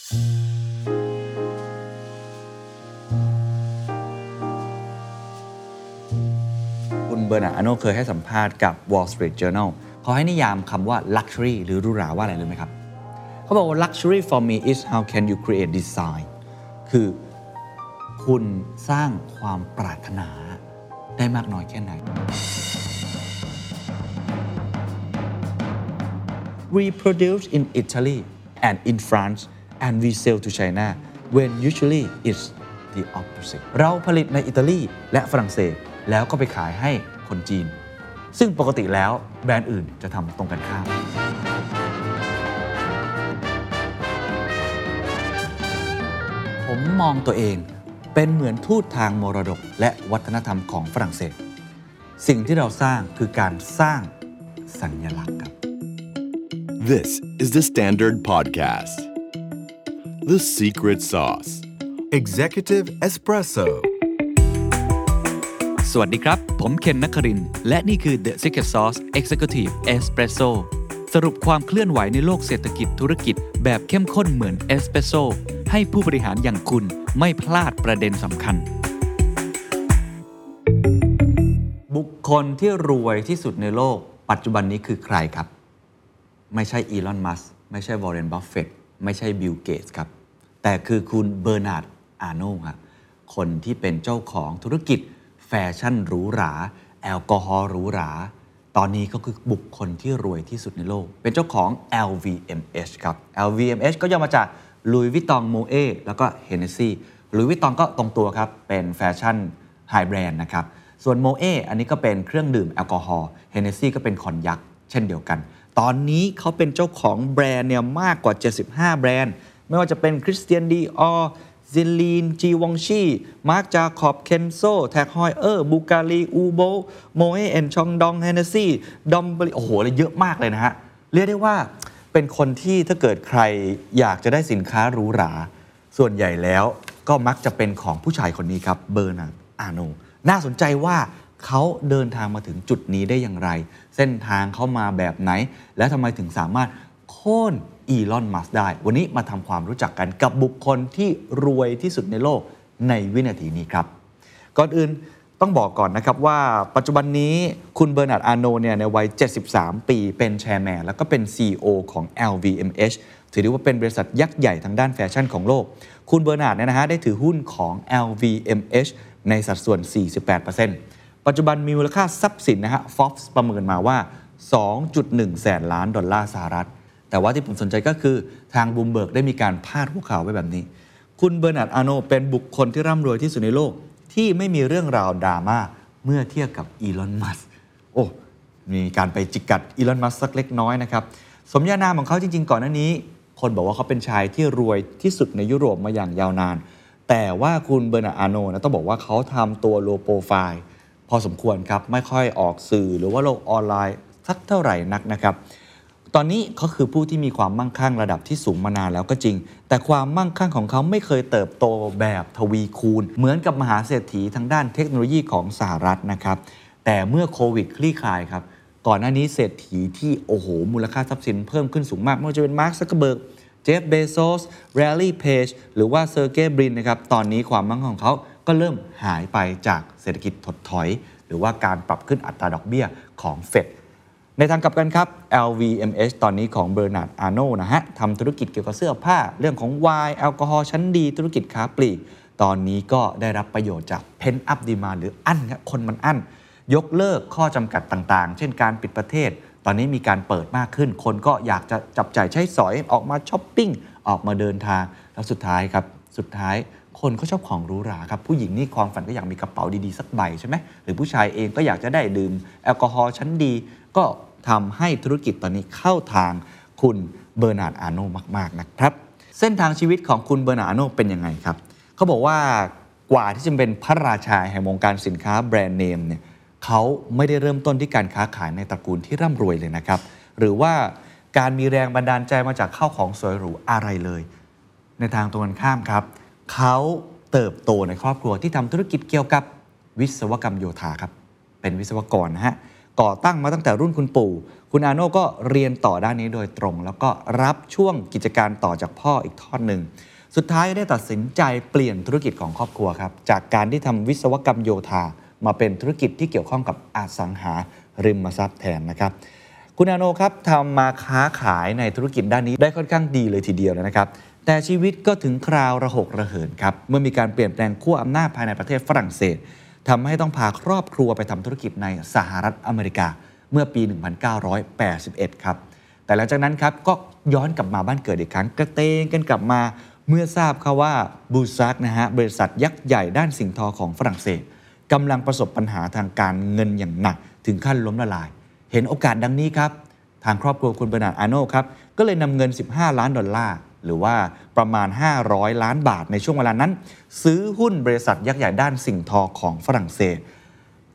คุณเบอร์นาร์อโนเคยให้สัมภาษณ์กับ Wall Street Journal เขาให้นิยามคำว่า luxury หรือหรูหราว่าอะไรรู้ไหมครับ เขาบอกว่า luxury for me is how can you create design คือคุณสร้างความปรารถนาได้มากน้อยแค่ไหน we produce in Italy and in France and we sell to China when usually it's the opposite เราผลิตในอิตาลีและฝรั่งเศสแล้วก็ไปขายให้คนจีน ซึ่งปกติแล้วแบรนด์อื่นจะทำตรงกันข้าม ผมมองตัวเองเป็นเหมือนทูตทางมรดกและวัฒนธรรมของฝรั่งเศส สิ่งที่เราสร้างคือการสร้างสัญลักษณ์ครับ This is the Standard Podcast. The Secret Sauce. Executive Espresso. สวัสดีครับ ผมเคนนักครินทร์และนี่คือ The Secret Sauce Executive Espresso สรุปความเคลื่อนไหวในโลกเศรษฐกิจธุรกิจ แบบเข้มข้นเหมือนเอสเปรสโซให้ผู้บริหารอย่างคุณไม่พลาดประเด็นสำคัญ บุคคลที่รวยที่สุดในโลก ปัจจุบันนี้คือใครครับ ไม่ใช่อีลอน มัสก์ไม่ใช่วอร์เรน บัฟเฟต ไม่ใช่บิลเกตส์ครับ แต่คือคุณเบอร์นาร์ดอาโน่ครับคนที่เป็นเจ้าของธุรกิจแฟชั่นหรูหรา แอลกอฮอล์หรูหรา ตอนนี้ก็คือบุคคลที่รวยที่สุดในโลก เป็นเจ้าของ LVMH ครับ LVMH ก็ย่อมาจาก Louis Vuitton Moet แล้วก็ Hennessy Louis Vuitton ก็ตรงตัวครับ เป็นแฟชั่น high brand นะครับ ส่วน Moet อันนี้ก็เป็นเครื่องดื่มแอลกอฮอล์ Hennessy ก็เป็นคอนยัคเช่นเดียวกัน ตอนนี้เขาเป็นเจ้าของแบรนด์เนี่ยมากกว่า 75 แบรนด์ ไม่ว่าจะเป็น Christian Dior Celine Givenchy Marc Jacobs Kenzo TAG Heuer Bulgari Hublot Moet & Chandon Hennessy Dom Perignon โอ้โหเลยเยอะมากเลยนะฮะ เรียกได้ว่าเป็นคนที่ถ้าเกิดใครอยากจะได้สินค้าหรูหรา ส่วนใหญ่แล้วก็มักจะเป็นของผู้ชายคนนี้ครับเบอร์นาร์ดอาโน น่าสนใจว่าเขาเดินทางมาถึงจุดนี้ได้อย่างไร เส้นทางเข้ามาแบบไหน และทำไมถึงสามารถโค่นอีลอนมัสก์ได้ วันนี้มาทำความรู้จักกันกับบุคคลที่รวยที่สุดในโลกในวินาทีนี้ครับ ก่อนอื่นต้องบอกก่อนนะครับว่าปัจจุบันนี้คุณเบอร์นาร์ดอาโนเนี่ยในวัย 73 ปีเป็น chairman แล้วก็เป็น CEO ของ LVMH ถือได้ว่าเป็นบริษัทยักษ์ใหญ่ทางด้านแฟชั่นของโลก คุณเบอร์นาร์ดเนี่ยนะฮะได้ถือหุ้นของ LVMH ในสัดส่วน 48% ปัจจุบันมีมูลค่าทรัพย์สินนะฮะ Forbes ประเมินมาว่า 2.1 แสนล้านดอลลาร์สหรัฐ แต่ว่าที่ผมสนใจก็คือทางบูมเบิร์กได้มีการพาดหัวข่าวไว้แบบนี้ คุณเบอร์นาร์ดอาโนเป็นบุคคลที่ร่ำรวยที่สุดในโลก ที่ไม่มีเรื่องราวดราม่าเมื่อเทียบกับอีลอนมัสก์โอ้มีการไปจิกกัดอีลอนมัสก์สักเล็กน้อยนะครับสมญานามของเขาจริง ๆ ก่อนหน้านี้ คนบอกว่าเขาเป็นชายที่รวยที่สุดในยุโรปมาอย่างยาวนาน แต่ว่าคุณเบอร์นาร์ดอาโนนะต้องบอกว่าเขาทำตัว low profile พอสมควรครับไม่ค่อยออกสื่อหรือว่าโลกออนไลน์สักเท่าไหร่นักนะครับ ตอนนี้เขาคือผู้ที่มีความมั่งคั่งระดับที่สูงมานานแล้วก็จริง แต่ความมั่งคั่งของเขาไม่เคยเติบโตแบบทวีคูณ เหมือนกับมหาเศรษฐีทางด้านเทคโนโลยีของสหรัฐนะครับ แต่เมื่อโควิดคลี่คลายครับก่อนหน้านี้เศรษฐีที่โอ้โห มูลค่าทรัพย์สินเพิ่มขึ้นสูงมาก ไม่ว่าจะเป็นมาร์คซักเคอร์เบิร์กเจฟฟ์ เบโซส แลร์รี เพจหรือว่าเซอร์เกย์บรินนะครับ ตอนนี้ความมั่งคั่งของเขา ก็เริ่มหายไปจากเศรษฐกิจถดถอย หรือว่าการปรับขึ้นอัตราดอกเบี้ยของเฟดในทางกลับกันครับ LVMH ตอนนี้ของเบอร์นาร์ดอาโนนะฮะทำธุรกิจเกี่ยวกับเสื้อผ้า เรื่องของไวน์แอลกอฮอล์ชั้นดีธุรกิจค้าปลีก ตอนนี้ก็ได้รับประโยชน์จาก pent-up demand หรืออั้นครับคนมันอั้น ยกเลิกข้อจำกัดต่างๆ เช่นการปิดประเทศ ตอนนี้มีการเปิดมากขึ้น คนก็อยากจะจับจ่ายใช้สอยออกมาช้อปปิ้งออกมาเดินทางแล้วสุดท้ายครับสุดท้าย คนก็ชอบของหรูหราครับผู้หญิงนี่ความฝันก็อยากมีกระเป๋าดีๆสักใบใช่ไหมหรือผู้ชายเองก็อยากจะได้ดื่มแอลกอฮอล์ชั้นดี ก็ทำให้ธุรกิจตอนนี้เข้าทางคุณเบอร์นาร์ดอาโนมากๆนะครับ เส้นทางชีวิตของคุณเบอร์นาร์ดอาโนเป็นยังไงครับเขาบอกว่ากว่าที่จะเป็นพระราชาแห่งวงการสินค้าแบรนด์เนมเนี่ยเขาไม่ได้เริ่มต้นที่การค้าขายในตระกูลที่ร่ำรวยเลยนะครับ หรือว่าการมีแรงบันดาลใจมาจากข้าวของสวยหรูอะไรเลย ในทางตรงกันข้ามครับ เขาเติบโตในครอบครัวที่ทำธุรกิจเกี่ยวกับวิศวกรรมโยธาครับเป็นวิศวกรนะฮะก่อตั้งมาตั้งแต่รุ่นคุณปู่ คุณอาโน่ก็เรียนต่อด้านนี้โดยตรง แล้วก็รับช่วงกิจการต่อจากพ่ออีกทอดหนึ่ง สุดท้ายได้ตัดสินใจเปลี่ยนธุรกิจของครอบครัวครับ จากการที่ทำวิศวกรรมโยธา มาเป็นธุรกิจที่เกี่ยวข้องกับอสังหาริมทรัพย์แทนนะครับ คุณอาโนครับทำมาค้าขายในธุรกิจด้านนี้ได้ค่อนข้างดีเลยทีเดียวนะครับ แต่ชีวิตก็ถึงคราวระหกระเหินครับ เมื่อมีการเปลี่ยนแปลงขั้วอำนาจภายในประเทศฝรั่งเศสทำให้ต้องพาครอบครัวไปทำธุรกิจในสหรัฐอเมริกาเมื่อปี 1981 ครับ แต่หลังจากนั้นครับก็ย้อนกลับมาบ้านเกิดอีกครั้งกระเตงกันกลับมาเมื่อทราบข่าวว่า Boussac นะฮะบริษัทยักษ์ใหญ่ด้านสิ่งทอของฝรั่งเศสกำลังประสบปัญหาทางการเงินอย่างหนัก ถึงขั้นล้มละลาย เห็นโอกาสดังนี้ครับ ทางครอบครัวคุณเบอร์นาร์ดอาโนครับ ก็เลยนำเงิน 15 ล้านดอลลาร์ หรือว่าประมาณ 500 ล้านบาทในช่วงเวลานั้น ซื้อหุ้นบริษัทยักษ์ใหญ่ด้านสิ่งทอของฝรั่งเศส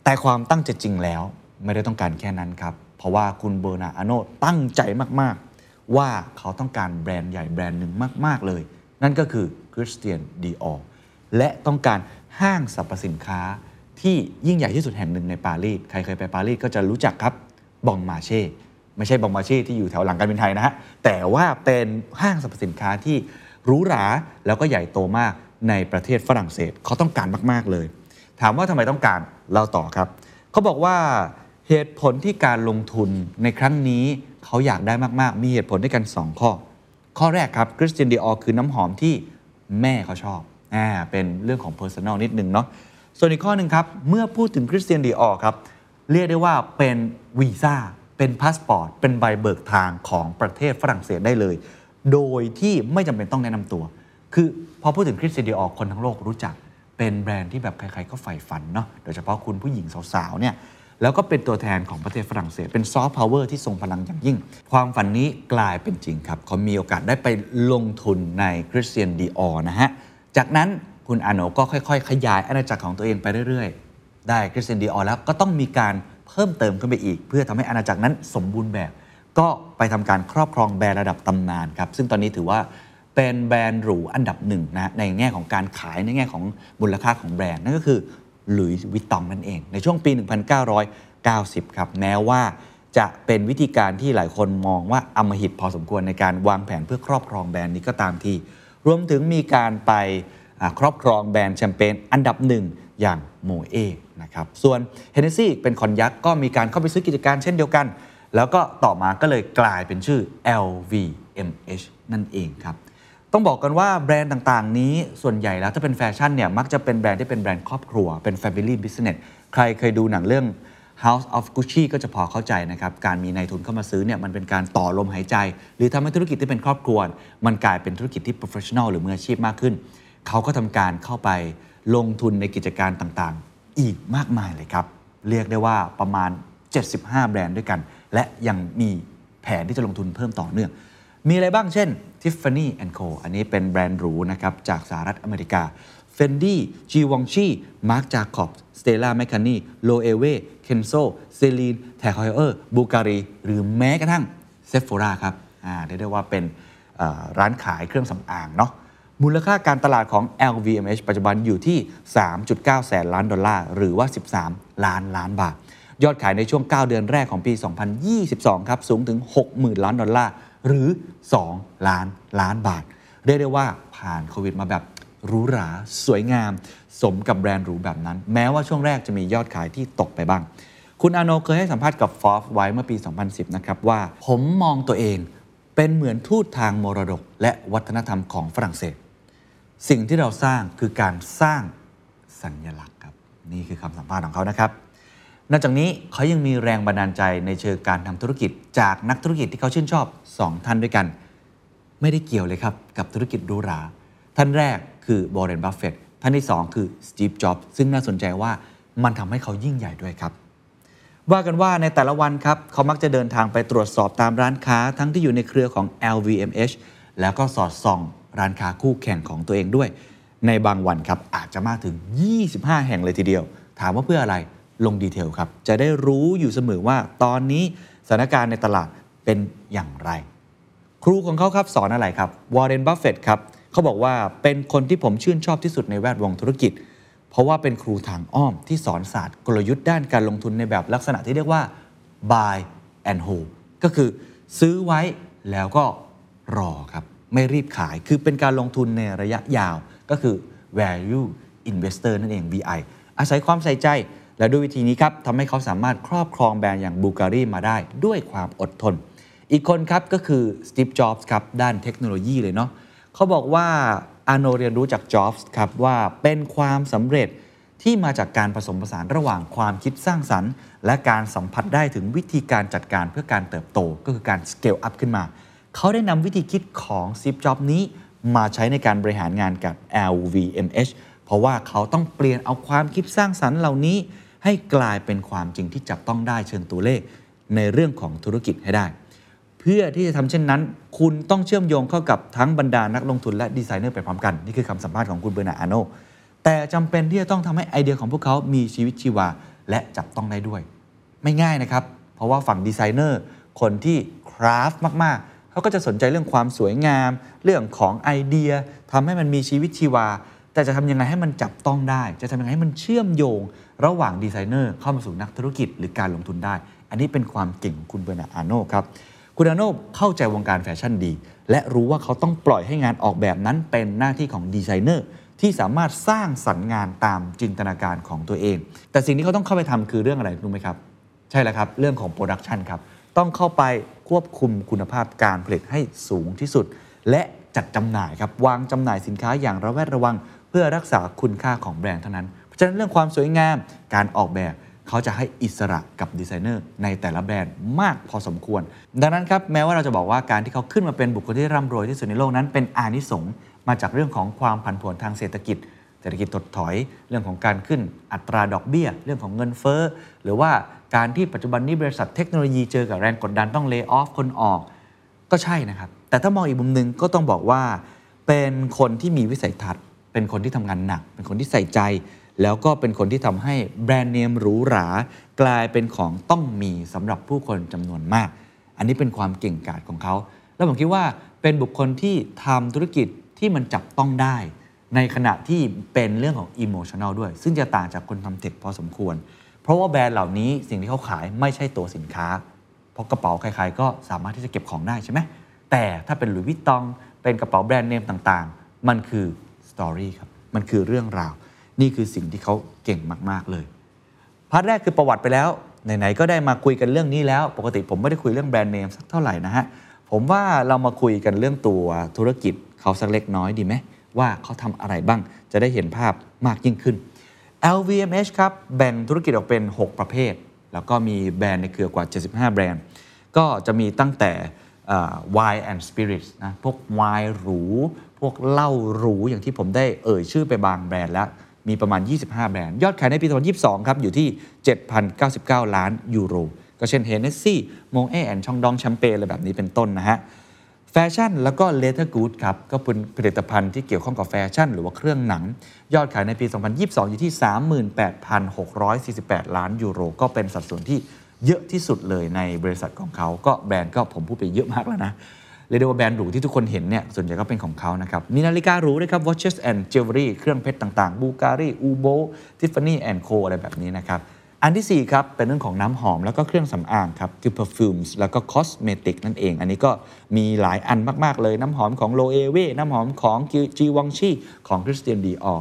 แต่ความตั้งใจจริงแล้วไม่ได้ต้องการแค่นั้นครับ เพราะว่าคุณเบอร์นาอโนตั้งใจมากๆ ว่าเขาต้องการแบรนด์ใหญ่แบรนด์หนึ่งมาก ๆ เลย นั่นก็คือคริสเตียนดีออและต้องการห้างสรรพสินค้าที่ยิ่งใหญ่ที่สุดแห่งหนึ่งในปารีสใครเคยไปปารีสก็จะรู้จักครับบองมาเช่ ไม่ใช่บองมาช่ที่อยู่แถวหลังการบินไทยนะฮะแต่ว่าเป็นห้างสรรพสินค้าที่หรูหราแล้วก็ใหญ่โตมากในประเทศฝรั่งเศสเขาต้องการมาก ๆ เลย ถามว่าทำไมต้องการเล่าต่อครับเขาบอกว่าเหตุผลที่การลงทุนในครั้งนี้เขาอยากได้มาก ๆ มีเหตุผลด้วยกัน 2 ข้อ ข้อแรกครับคริสเตียนดีออคือน้ำหอมที่แม่เขาชอบอ่าเป็นเรื่องของ Personal นิดนึงเนาะส่วนอีกข้อหนึ่งครับ เมื่อพูดถึงคริสเตียนดีออครับ เรียกได้ว่าเป็นวีซ่า เป็นพาสปอร์ตเป็นใบเบิกทางของประเทศฝรั่งเศสได้เลย โดยที่ไม่จำเป็นต้องแนะนำตัว คือพอพูดถึงคริสเตียนดีออคนทั้งโลกรู้จัก เป็นแบรนด์ที่แบบใครๆก็ใฝ่ฝันเนาะโดยเฉพาะคุณผู้หญิงสาวๆเนี่ยแล้วก็เป็นตัวแทนของประเทศฝรั่งเศส เป็นซอฟต์พาวเวอร์ที่ทรงพลังอย่างยิ่ง ความฝันนี้กลายเป็นจริงครับ เขามีโอกาสได้ไปลงทุนในคริสเตียนดีออนะฮะ จากนั้นคุณอาโนก็ค่อยๆ ขยายอาณาจักรของตัวเองไปเรื่อยๆ ได้คริสเตียนดีออแล้วก็ต้องมีการ พิ่มเติมขึ้นไปอีก เพื่อทำให้อาณาจักรนั้นสมบูรณ์แบบ ก็ไปทำการครอบครองแบรนด์ระดับตำนานครับซึ่งตอนนี้ถือว่าเป็นแบรนด์หรูอันดับหนึ่งนะในแง่ของการขายในแง่ของมูลค่าของแบรนด์นั่นก็คือหลุยส์วิตตองนั่นเอง ในช่วงปี 1990 ครับแม้ว่าจะเป็นวิธีการที่หลายคนมองว่าอำมหิตพอสมควรในการวางแผนเพื่อครอบครองแบรนด์นี้ก็ตามที รวมถึงมีการไปครอบครองแบรนด์แชมเปญอันดับหนึ่งอย่างโมเอต์ นะครับส่วนเฮนเนซี่เป็นคอนยักษ์ก็มีการเข้าไปซื้อกิจการเช่นเดียวกัน แล้วก็ต่อมาก็เลยกลายเป็นชื่อ LVMH นั่นเองครับต้องบอกกันว่าแบรนด์ต่างๆ นี้ส่วนใหญ่แล้วถ้าเป็นแฟชั่นเนี่ยมักจะเป็นแบรนด์ที่เป็นแบรนด์ครอบครัว เป็น Family Business ใครเคยดูหนังเรื่อง House of Gucci ก็จะพอเข้าใจนะครับ การมีนายทุนเข้ามาซื้อเนี่ยมันเป็นการต่อลมหายใจ หรือทำให้ธุรกิจที่เป็นครอบครัว มันกลายเป็นธุรกิจที่ professional หรือมืออาชีพมากขึ้น เขาก็ทำการเข้าไปลงทุนในกิจการต่างๆ อีกมากมายเลยครับ เรียกได้ว่าประมาณ 75 แบรนด์ด้วยกัน และยังมีแผนที่จะลงทุนเพิ่มต่อเนื่อง มีอะไรบ้างเช่น Tiffany Co อันนี้เป็นแบรนด์หรูนะครับจากสหรัฐอเมริกา Fendi Givenchy Marc Jacob Stella McCartney Loewe Kenzo Celine t a g h e u r Bulgari หรือแม้กระทั่ง Sephora ครับอ่าเรียกได้ว่าเป็นร้านขายเครื่องสำอางเนาะ มูลค่าการตลาดของ LVMH ปัจจุบันอยู่ที่ 3.9 แสนล้านดอลลาร์ หรือว่า 13 ล้านล้านบาท ยอดขายในช่วง 9 เดือนแรกของปี 2022 ครับ สูงถึง 60,000 ล้านดอลลาร์ หรือ 2 ล้านล้านบาท เรียกได้ว่าผ่านโควิดมาแบบหรูหรา สวยงาม สมกับแบรนด์หรูแบบนั้น แม้ว่าช่วงแรกจะมียอดขายที่ตกไปบ้าง คุณอาโนเคยให้สัมภาษณ์กับฟอฟไว้เมื่อปี 2010 นะครับว่า ผมมองตัวเองเป็นเหมือนทูตทางมรดก และวัฒนธรรมของฝรั่งเศส สิ่งที่เราสร้างคือการสร้างสัญลักษณ์ครับนี่คือคำสัมภาษณ์ของเขานะครับนอกจากนี้เขายังมีแรงบันดาลใจในเชิงการทำธุรกิจ จากนักธุรกิจที่เขาชื่นชอบ 2 ท่านด้วยกัน ไม่ได้เกี่ยวเลยครับ กับธุรกิจรูหราท่านแรกคือวอร์เรนบัฟเฟตท่านที่ 2 คือสตีฟจ็อบส์ซึ่งน่าสนใจว่ามันทำให้เขายิ่งใหญ่ด้วยครับ ว่ากันว่าในแต่ละวันครับ เขามักจะเดินทางไปตรวจสอบตามร้านค้า ทั้งที่อยู่ในเครือของ LVMH แล้วก็สอดส่อง ร้านค้าคู่แข่งของตัวเองด้วย ในบางวันครับอาจจะมากถึง 25 แห่งเลยทีเดียว ถามว่าเพื่ออะไรลงดีเทลครับ จะได้รู้อยู่เสมอว่าตอนนี้สถานการณ์ในตลาดเป็นอย่างไร ครูของเขาครับสอนอะไรครับวอร์เรนบัฟเฟตครับเขาบอกว่าเป็นคนที่ผมชื่นชอบที่สุดในแวดวงธุรกิจ เพราะว่าเป็นครูทางอ้อมที่สอนศาสตร์กลยุทธ์ด้านการลงทุนในแบบลักษณะที่เรียกว่า buy and hold ก็คือซื้อไว้แล้วก็รอครับ ไม่รีบขาย คือเป็นการลงทุนในระยะยาวก็คือ value investor นั่นเอง VI อาศัยความใส่ใจ และด้วยวิธีนี้ครับทำให้เขาสามารถครอบครองแบรนด์อย่างบูลการีมาได้ด้วยความอดทน อีกคนครับก็คือสตีฟจ็อบส์ครับด้านเทคโนโลยีเลยเนาะเขาบอกว่าอาโนเรียนรู้จากจ็อบส์ครับว่าเป็นความสำเร็จที่มาจากการผสมผสานระหว่างความคิดสร้างสรรค์ และการสัมผัสได้ถึงวิธีการจัดการเพื่อการเติบโต ก็คือการ scale up ขึ้นมา เขาได้นำวิธีคิดของซีฟจ็อบนี้มาใช้ในการบริหารงานกับ LVMH เพราะว่าเขาต้องเปลี่ยนเอาความคิดสร้างสรรค์เหล่านี้ ให้กลายเป็นความจริงที่จับต้องได้เชิงตัวเลข ในเรื่องของธุรกิจให้ได้ เพื่อที่จะทำเช่นนั้น คุณต้องเชื่อมโยงเข้ากับทั้งบรรดานักลงทุนและดีไซเนอร์ไปพร้อมกัน นี่คือคำสัมภาษณ์ของคุณเบอร์นาร์ดอาโนแต่จำเป็นที่จะต้องทำให้ไอเดียของพวกเขามีชีวิตชีวาและจับต้องได้ด้วย ไม่ง่ายนะครับ เพราะว่าฝั่งดีไซเนอร์คนที่ craft มากๆ เขาก็จะสนใจเรื่องความสวยงาม เรื่องของไอเดียทำให้มันมีชีวิตชีวา แต่จะทำยังไงให้มันจับต้องได้ จะทำยังไงให้มันเชื่อมโยง ระหว่างดีไซเนอร์เข้ามาสู่นักธุรกิจหรือการลงทุนได้ อันนี้เป็นความเก่งของคุณเบอร์นาร์ดอาโนครับคุณอาโนเข้าใจวงการแฟชั่นดี และรู้ว่าเขาต้องปล่อยให้งานออกแบบนั้นเป็นหน้าที่ของดีไซเนอร์ที่สามารถสร้างสรรค์งานตามจินตนาการของตัวเอง แต่สิ่งที่เขาต้องเข้าไปทำคือเรื่องอะไรรู้ไหมครับ ใช่แล้วครับ เรื่องของ production ครับ ต้องเข้าไปควบคุมคุณภาพการผลิตให้สูงที่สุด และจัดจำหน่ายครับวางจำหน่ายสินค้าอย่างระแวดระวัง เพื่อรักษาคุณค่าของแบรนด์เท่านั้นเพราะฉะนั้นเรื่องความสวยงามการออกแบบเขาจะให้อิสระกับดีไซเนอร์ในแต่ละแบรนด์มากพอสมควร ดังนั้นครับแม้ว่าเราจะบอกว่าการที่เขาขึ้นมาเป็นบุคคลที่ร่ำรวยที่สุดในโลกนั้นเป็นอานิสงส์มาจากเรื่องของความผันผวนทางเศรษฐกิจ เศรษฐกิจถดถอย เรื่องของการขึ้นอัตราดอกเบี้ย เรื่องของเงินเฟ้อ หรือว่าการที่ปัจจุบันนี้บริษัทเทคโนโลยีเจอกับแรงกดดันต้อง layoff คนออก ก็ใช่นะครับ แต่ถ้ามองอีกมุมหนึ่งก็ต้องบอกว่า เป็นคนที่มีวิสัยทัศน์ เป็นคนที่ทำงานหนัก เป็นคนที่ใส่ใจ แล้วก็เป็นคนที่ทำให้แบรนด์เนมหรูหรากลายเป็นของต้องมีสำหรับผู้คนจำนวนมาก อันนี้เป็นความเก่งกาจของเขา แล้วผมคิดว่าเป็นบุคคลที่ทำธุรกิจที่มันจับต้องได้ ในขณะที่เป็นเรื่องของอิโมชัน a ลด้วย ซึ่งจะต่างจากคนทำเทคพอสมควร เพราะว่าแบรนด์เหล่านี้สิ่งที่เขาขายไม่ใช่ตัวสินค้า เพราะกระเป๋าใครๆก็สามารถที่จะเก็บของได้ใช่ไหมแต่ถ้าเป็นหลุยส์วิตตอง เป็นกระเป๋าแบรนด์เนมต่างๆ มันคือ story ครับมันคือเรื่องราว นี่คือสิ่งที่เขาเก่งมากๆเลย part แรกคือประวัติไปแล้วไหนๆก็ได้มาคุยกันเรื่องนี้แล้ว ปกติผมไม่ได้คุยเรื่องแบรนด์เนมสักเท่าไหร่นะฮะผมว่าเรามาคุยกันเรื่องตัวธุรกิจเขาสักเล็กน้อยดีไหม ว่าเขาทำอะไรบ้าง จะได้เห็นภาพมากยิ่งขึ้น LVMH ครับแบ่งธุรกิจออกเป็น 6 ประเภท แล้วก็มีแบรนด์ในเครือกว่า 75 แบรนด์ ก็จะมีตั้งแต่ wine and spirits นะพวกไวน์หรู พวกเหล้าหรู อย่างที่ผมได้เอ่ยชื่อไปบางแบรนด์แล้วมีประมาณ 25 แบรนด์ ยอดขายในปี 2022 ครับ อยู่ที่ 7,099 ล้านยูโร ก็เช่นเฮนเนสซี่โมเอต์แอนด์ชองดองแชมเปญอะไรแบบนี้เป็นต้นนะฮะ แฟชั่นแล้วก็ leather goods ครับก็เป็นผลิตภัณฑ์ที่เกี่ยวข้องกับแฟชั่น หรือว่าเครื่องหนัง ยอดขายในปี 2022 อยู่ที่ 38,648 ล้านยูโร ก็เป็นสัดส่วนที่เยอะที่สุดเลยในบริษัทของเขา ก็แบรนด์ก็ผมพูดไปเยอะมากแล้วนะเรียกได้ว่าแบรนด์หรูที่ทุกคนเห็นเนี่ยส่วนใหญ่ก็เป็นของเขานะครับ มีนาฬิกาหรูด้วยครับ watches and jewelry เครื่องเพชรต่างๆ บูการีอูโบ Tiffany and Co อะไรแบบนี้นะครับ อันที่ 4 ครับ เป็นเรื่องของน้ำหอมแล้วก็เครื่องสำอางครับ คือ perfumes แล้วก็ cosmetic นั่นเอง อันนี้ก็มีหลายอันมาก ๆ เลยน้ำหอมของ l o e w e น้ำหอมของ g w a n g c h i ของ Christian Dior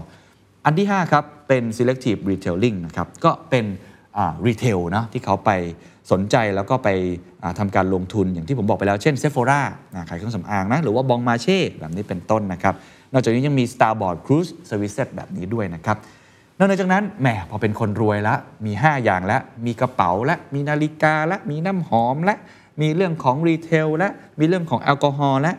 อันที่ 5 ครับ เป็น selective retailing นะครับ ก็เป็นรีเทลนะที่เขาไปสนใจแล้วก็ไปทำาการลงทุนอย่างที่ผมบอกไปแล้ว เช่น Sephora นะขายเครื่องสำอางนะ หรือว่าบองมาเช่แบบนี้เป็นต้นนะครับ นอกจากนี้ยังมี Starboard Cruise Services แบบนี้ด้วยนะครับ นอกจากนั้นแหมพอเป็นคนรวยแล้วมี 5 อย่างแล้วมีกระเป๋าและมีนาฬิกาและมีน้ำหอมและมีเรื่องของรีเทลและมีเรื่องของแอลกอฮอล์และ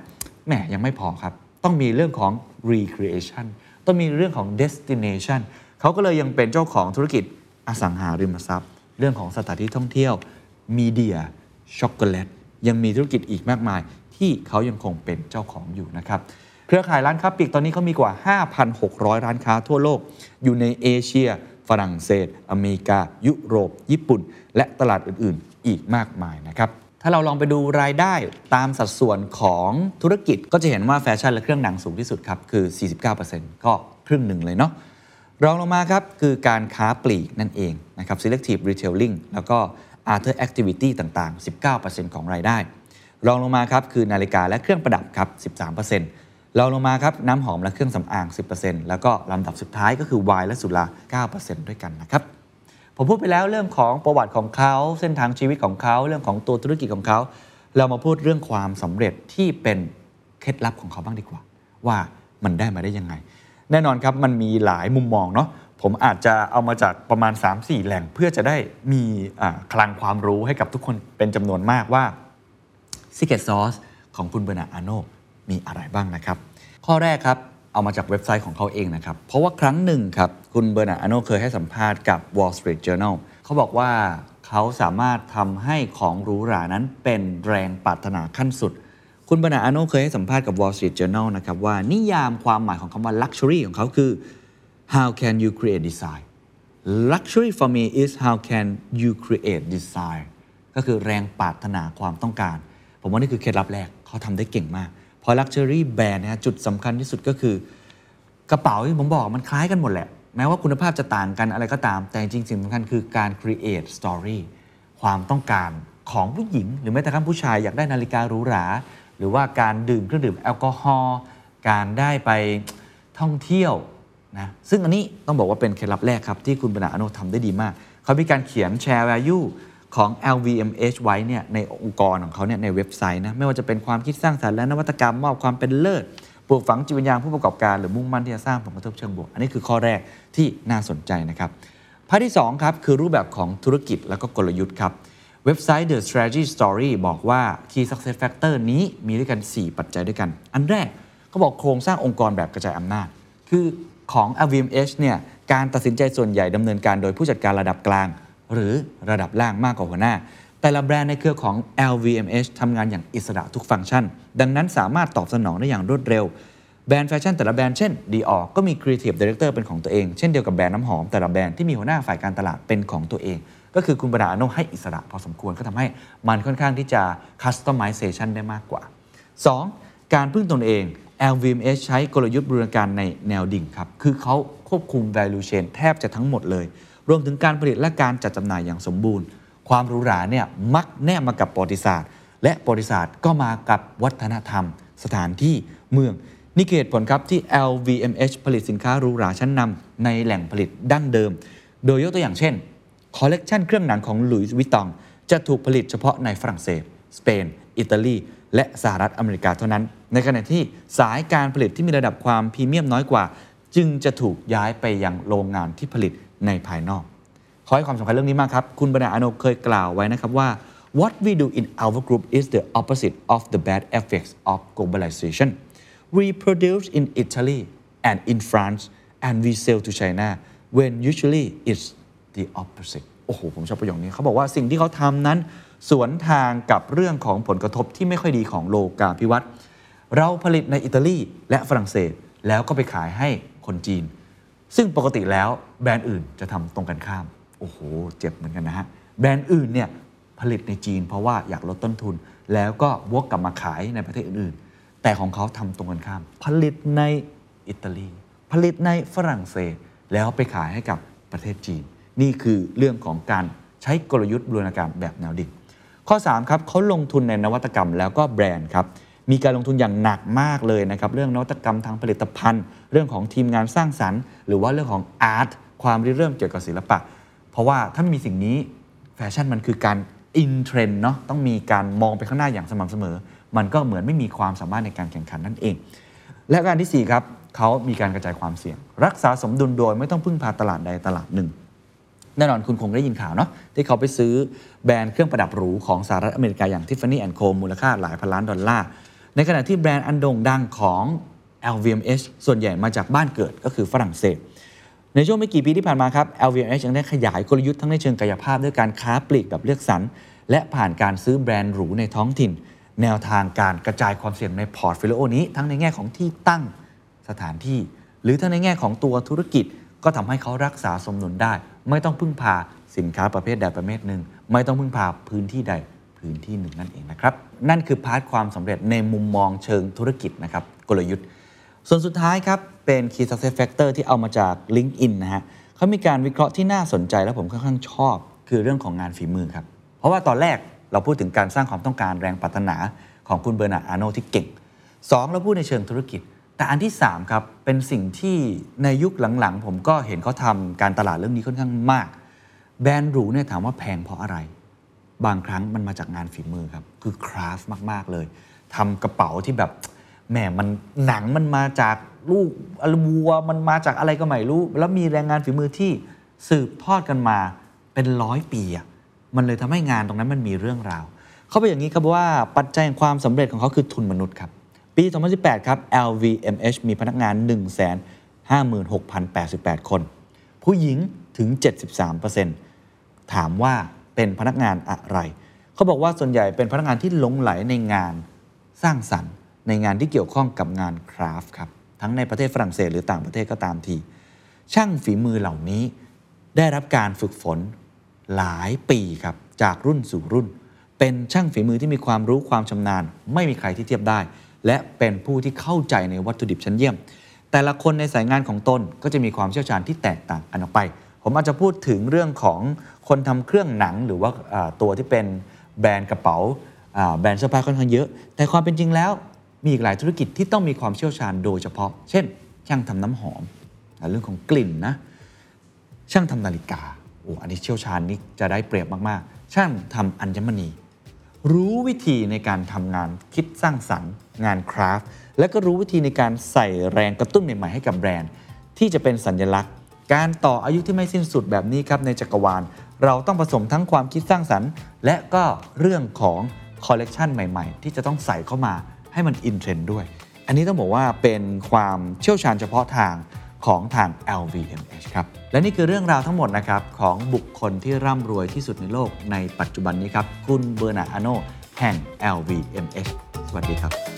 แหมยังไม่พอครับ ต้องมีเรื่องของ recreation ต้องมีเรื่องของ destination เขาก็เลยยังเป็นเจ้าของธุรกิจอสังหาริมทรัพย์ เรื่องของสถานที่ท่องเที่ยวมีเดียช็อกโกแลตยังมีธุรกิจอีกมากมาย ที่เขายังคงเป็นเจ้าของอยู่นะครับ เครือข่ายร้านค้าปลีกตอนนี้เขามีกว่า 5,600 ร้านค้าทั่วโลก อยู่ในเอเชีย ฝรั่งเศส อเมริกา ยุโรป ญี่ปุ่น และตลาดอื่น ๆ อีกมากมายนะครับถ้าเราลองไปดูรายได้ตามสัดส่วนของธุรกิจก็จะเห็นว่าแฟชั่นและเครื่องหนังสูงที่สุดครับคือ 49%ก็ครึ่งหนึ่งเลยเนาะรองลงมาครับคือการค้าปลีกนั่นเองนะครับ selective retailing แล้วก็ other activity ต่าง ๆ 19%ของรายได้ รองลงมาครับคือนาฬิกาและเครื่องประดับครับ 13% เรองลงมาครับน้ำหอมและเครื่องสำอาง 10%แล้วก็ลำดับสุดท้ายก็คือไวน์และสุรา 9%ด้วยกันนะครับผมพูดไปแล้วเรื่องของประวัติของเขาเส้นทางชีวิตของเขาเรื่องของตัวธุรกิจของเขา เรามาพูดเรื่องความสำเร็จที่เป็นเคล็ดลับของเขาบ้างดีกว่า ว่ามันได้มาได้ยังไง แน่นอนครับมันมีหลายมุมมองเนาะผมอาจจะเอามาจากประมาณ 3-4 แหล่งเพื่อจะได้มีคลังความรู้ให้กับทุกคนเป็นจำนวนมากว่า Secret Sauce ของคุณเบอร์นาอาโน มีอะไรบ้างนะครับ ข้อแรกครับ เอามาจากเว็บไซต์ของเขาเองนะครับ เพราะว่าครั้งหนึ่งครับ คุณเบอร์นาร์ดอาโนเคยให้สัมภาษณ์กับ Wall Street Journal เขาบอกว่าเขาสามารถทำให้ของหรูหรานั้นเป็นแรงปรารถนาขั้นสุด คุณเบอร์นาร์ดอาโนเคยให้สัมภาษณ์กับ Wall Street Journal นะครับว่านิยามความหมายของคำว่า luxury ของเขาคือ how can you create desire luxury for me is how can you create desire ก็คือแรงปรารถนาความต้องการ ผมว่านี่คือเคล็ดลับแรกเขาทำได้เก่งมาก พราะ luxury brand นะฮะจุดสำคัญที่สุดก็คือกระเป๋าที่ผมบอกมันคล้ายกันหมดแหละ แม้ว่าคุณภาพจะต่างกันอะไรก็ตาม แต่จริงๆสิ่งสำคัญคือการ create story ความต้องการของผู้หญิง หรือแม้แต่กระทั่งผู้ชายอยากได้นาฬิกาหรูหรา หรือว่าการดื่มเครื่องดื่มแอลกอฮอล์การได้ไปท่องเที่ยวนะซึ่งอันนี้ต้องบอกว่าเป็นเคล็ดลับแรกครับที่คุณบรรณาอโนทำได้ดีมาก เขามีการเขียน share value ของ LVMH ไว้เนี่ยในองค์กรของเขาเนี่ยในเว็บไซต์นะไม่ว่าจะเป็นความคิดสร้างสรรค์และนวัตกรรมมอบความเป็นเลิศปลูกฝังจิตวิญญาณผู้ประกอบการหรือมุ่งมั่นที่จะสร้างผลกระทบเชิงบวก อันนี้คือข้อแรกที่น่าสนใจนะครับพาร์ทที่2ครับคือรูปแบบของธุรกิจและก็กลยุทธ์ครับเว็บไซต์ The Strategy Story บอกว่า Key Success Factor นี้มีด้วยกัน 4 ปัจจัยด้วยกัน อันแรกเขาบอกโครงสร้างองค์กรแบบกระจายอำนาจ คือของ LVMH เนี่ยการตัดสินใจส่วนใหญ่ดำเนินการโดยผู้จัดการระดับกลาง หรือระดับล่างมากกว่าหัวหน้า แต่ละแบรนด์ในเครือของ LVMH ทำงานอย่างอิสระทุกฟังก์ชัน ดังนั้นสามารถตอบสนองได้อย่างรวดเร็ว แบรนด์แฟชั่นแต่ละแบรนด์เช่น Dior ก็มี Creative Director เป็นของตัวเอง เช่นเดียวกับแบรนด์น้ำหอมแต่ละแบรนด์ที่มีหัวหน้าฝ่ายการตลาดเป็นของตัวเอง ก็คือคุณเบอร์นาร์ดอาโนให้อิสระพอสมควรก็ทำให้มันค่อนข้างที่จะ customization ได้มากกว่า 2. การพึ่งตนเอง LVMH ใช้กลยุทธ์บูรณาการในแนวดิ่งครับ คือเขาควบคุม value chain แทบจะทั้งหมดเลย รวมถึงการผลิตและการจัดจำหน่ายอย่างสมบูรณ์ ความหรูหราเนี่ยมักแนบมากับประวัติศาสตร์ และประวัติศาสตร์ก็มากับวัฒนธรรม สถานที่เมืองนี่เหตุผลครับที่ LVMH ผลิตสินค้าหรูหราชั้นนำในแหล่งผลิตดั้งเดิม โดยยกตัวอย่างเช่นคอลเลกชันเครื่องหนังของ Louis Vuittonจะถูกผลิตเฉพาะในฝรั่งเศส สเปน อิตาลี และสหรัฐอเมริกาเท่านั้น ในขณะที่สายการผลิตที่มีระดับความพรีเมียมน้อยกว่า จึงจะถูกย้ายไปยังโรงงานที่ผลิต ในภายนอก ขอให้ความสำคัญเรื่องนี้มากครับ คุณบรรณาอโนเคยกล่าวไว้นะครับว่า what we do in our group is the opposite of the bad effects of globalization we produce in Italy and in France and we sell to China when usually it's the opposite โอ้โห ผมชอบประโยคนี้เขาบอกว่าสิ่งที่เขาทำนั้น สวนทางกับเรื่องของผลกระทบที่ไม่ค่อยดีของโลกาภิวัตน์เราผลิตในอิตาลีและฝรั่งเศส แล้วก็ไปขายให้คนจีน ซึ่งปกติแล้วแบรนด์อื่นจะทำตรงกันข้าม โอ้โห เจ็บเหมือนกันนะฮะ แบรนด์อื่นเนี่ยผลิตในจีนเพราะว่าอยากลดต้นทุน แล้วก็วกกลับมาขายในประเทศอื่นๆ แต่ของเขาทำตรงกันข้าม ผลิตในอิตาลี ผลิตในฝรั่งเศส แล้วไปขายให้กับประเทศจีน นี่คือเรื่องของการใช้กลยุทธ์บูรณาการแบบแนวดิ่งข้อ 3 ครับเขาลงทุนในนวัตกรรมแล้วก็แบรนด์ครับ มีการลงทุนอย่างหนักมากเลยนะครับเรื่องนวัตกรรมทางผลิตภัณฑ์ เรื่องของทีมงานสร้างสรรค์ หรือว่าเรื่องของ art ความริเริ่มเกี่ยวกับศิลปะ เพราะว่าถ้ามีสิ่งนี้แฟชั่นมันคือการ in trend เนาะต้องมีการมองไปข้างหน้าอย่างสม่ำเสมอ มันก็เหมือนไม่มีความสามารถในการแข่งขันนั่นเอง และประการที่4ครับเขามีการกระจายความเสี่ยง รักษาสมดุลโดยไม่ต้องพึ่งพาตลาดใดตลาดหนึ่งแน่นอนคุณคงได้ยินข่าวเนาะที่เขาไปซื้อแบรนด์เครื่องประดับหรูของสหรัฐอเมริกาอย่าง Tiffany Co มูลค่าหลายพันล้านดอลลาร์ ในขณะที่แบรนด์อันโด่งดังของ LVMH ส่วนใหญ่มาจากบ้านเกิดก็คือฝรั่งเศส ในช่วงไม่กี่ปีที่ผ่านมาครับ LVMH ยังได้ขยายกลยุทธ์ทั้งในเชิงกายภาพด้วยการค้าปลีกแบบเลือกสรรและผ่านการซื้อแบรนด์หรูในท้องถิ่น แนวทางการกระจายความเสี่ยงใน portfolio นี้ ทั้งในแง่ของที่ตั้งสถานที่ หรือทั้งในแง่ของตัวธุรกิจ ก็ทำให้เขารักษาสมดุลได้ ไม่ต้องพึ่งพาสินค้าประเภทใดประเภทหนึ่งไม่ต้องพึ่งพาพื้นที่ใด พื้นที่หนึ่งนั่นเองนะครับ นั่นคือ part ความสำเร็จในมุมมองเชิงธุรกิจนะครับกลยุทธ์ ส่วนสุดท้ายครับ เป็น Key Success Factor ที่เอามาจาก LinkedIn นะฮะเขามีการวิเคราะห์ที่น่าสนใจและผมค่อนข้างชอบ คือเรื่องของงานฝีมือครับ เพราะว่าตอนแรกเราพูดถึงการสร้างความต้องการแรงปรารถนาของคุณเบอร์นาร์อาโนที่เก่ง 2 เราพูดในเชิงธุรกิจ แต่อันที่ 3 ครับ เป็นสิ่งที่ในยุคหลังๆ ผมก็เห็นเขาทำการตลาดเรื่องนี้ค่อนข้างมาก แบรนด์หรูเนี่ยถามว่าแพงเพราะอะไร บางครั้งมันมาจากงานฝีมือครับ คือคราฟต์มาก ๆ เลยทำกระเป๋าที่แบบแหมมันหนังมันมาจากลูกอลวัวมันมาจากอะไรก็ไม่รู้ แล้วมีแรงงานฝีมือที่สืบทอดกันมาเป็นร้อยปีอะมันเลยทำให้งานตรงนั้นมันมีเรื่องราว เขาไปอย่างนี้ครับว่าปัจจัยแห่งความสำเร็จของเขาคือทุนมนุษย์ครับ ปี 2018 ครับ LVMH มีพนักงาน 156,088 คน ผู้หญิงถึง 73%ถามว่า เป็นพนักงานอะไร เขาบอกว่าส่วนใหญ่เป็นพนักงานที่หลงไหลในงานสร้างสรรค์ ในงานที่เกี่ยวข้องกับงานคราฟต์ครับ ทั้งในประเทศฝรั่งเศสหรือต่างประเทศก็ตามที ช่างฝีมือเหล่านี้ ได้รับการฝึกฝนหลายปีครับจากรุ่นสู่รุ่น เป็นช่างฝีมือที่มีความรู้ความชำนาญ ไม่มีใครที่เทียบได้ และเป็นผู้ที่เข้าใจในวัตถุดิบชั้นเยี่ยม แต่ละคนในสายงานของตนก็จะมีความเชี่ยวชาญที่แตกต่างกันออกไป ผมอาจจะพูดถึงเรื่องของคนทำเครื่องหนังหรือว่าตัวที่เป็นแบรนด์กระเป๋าแบรนด์เสื้อผ้าค่อนข้างเยอะ แต่ความเป็นจริงแล้วมีอีกหลายธุรกิจที่ต้องมีความเชี่ยวชาญโดยเฉพาะ เช่น ช่างทำน้ำหอม เรื่องของกลิ่นนะ ช่างทำนาฬิกาโอ้อันนี้เชี่ยวชาญนี่จะได้เปรียบมากๆ ช่างทำอัญมณี รู้วิธีในการทำงานคิดสร้างสรรค์ งานคราฟต์และก็รู้วิธีในการใส่แรงกระตุ้นใหม่ๆให้กับแบรนด์ ที่จะเป็นสัญลักษณ์ การต่ออายุที่ไม่สิ้นสุดแบบนี้ครับในจักรวาล เราต้องผสมทั้งความคิดสร้างสรรค์ และก็เรื่องของคอลเลกชันใหม่ๆ ที่จะต้องใส่เข้ามาให้มันอินเทรนด์ด้วย อันนี้ต้องบอกว่าเป็นความเชี่ยวชาญเฉพาะทางของทาง LVMH ครับ และนี่คือเรื่องราวทั้งหมดนะครับ ของบุคคลที่ร่ำรวยที่สุดในโลกในปัจจุบันนี้ครับ คุณเบอร์นาอาโนแห่ง LVMH สวัสดีครับ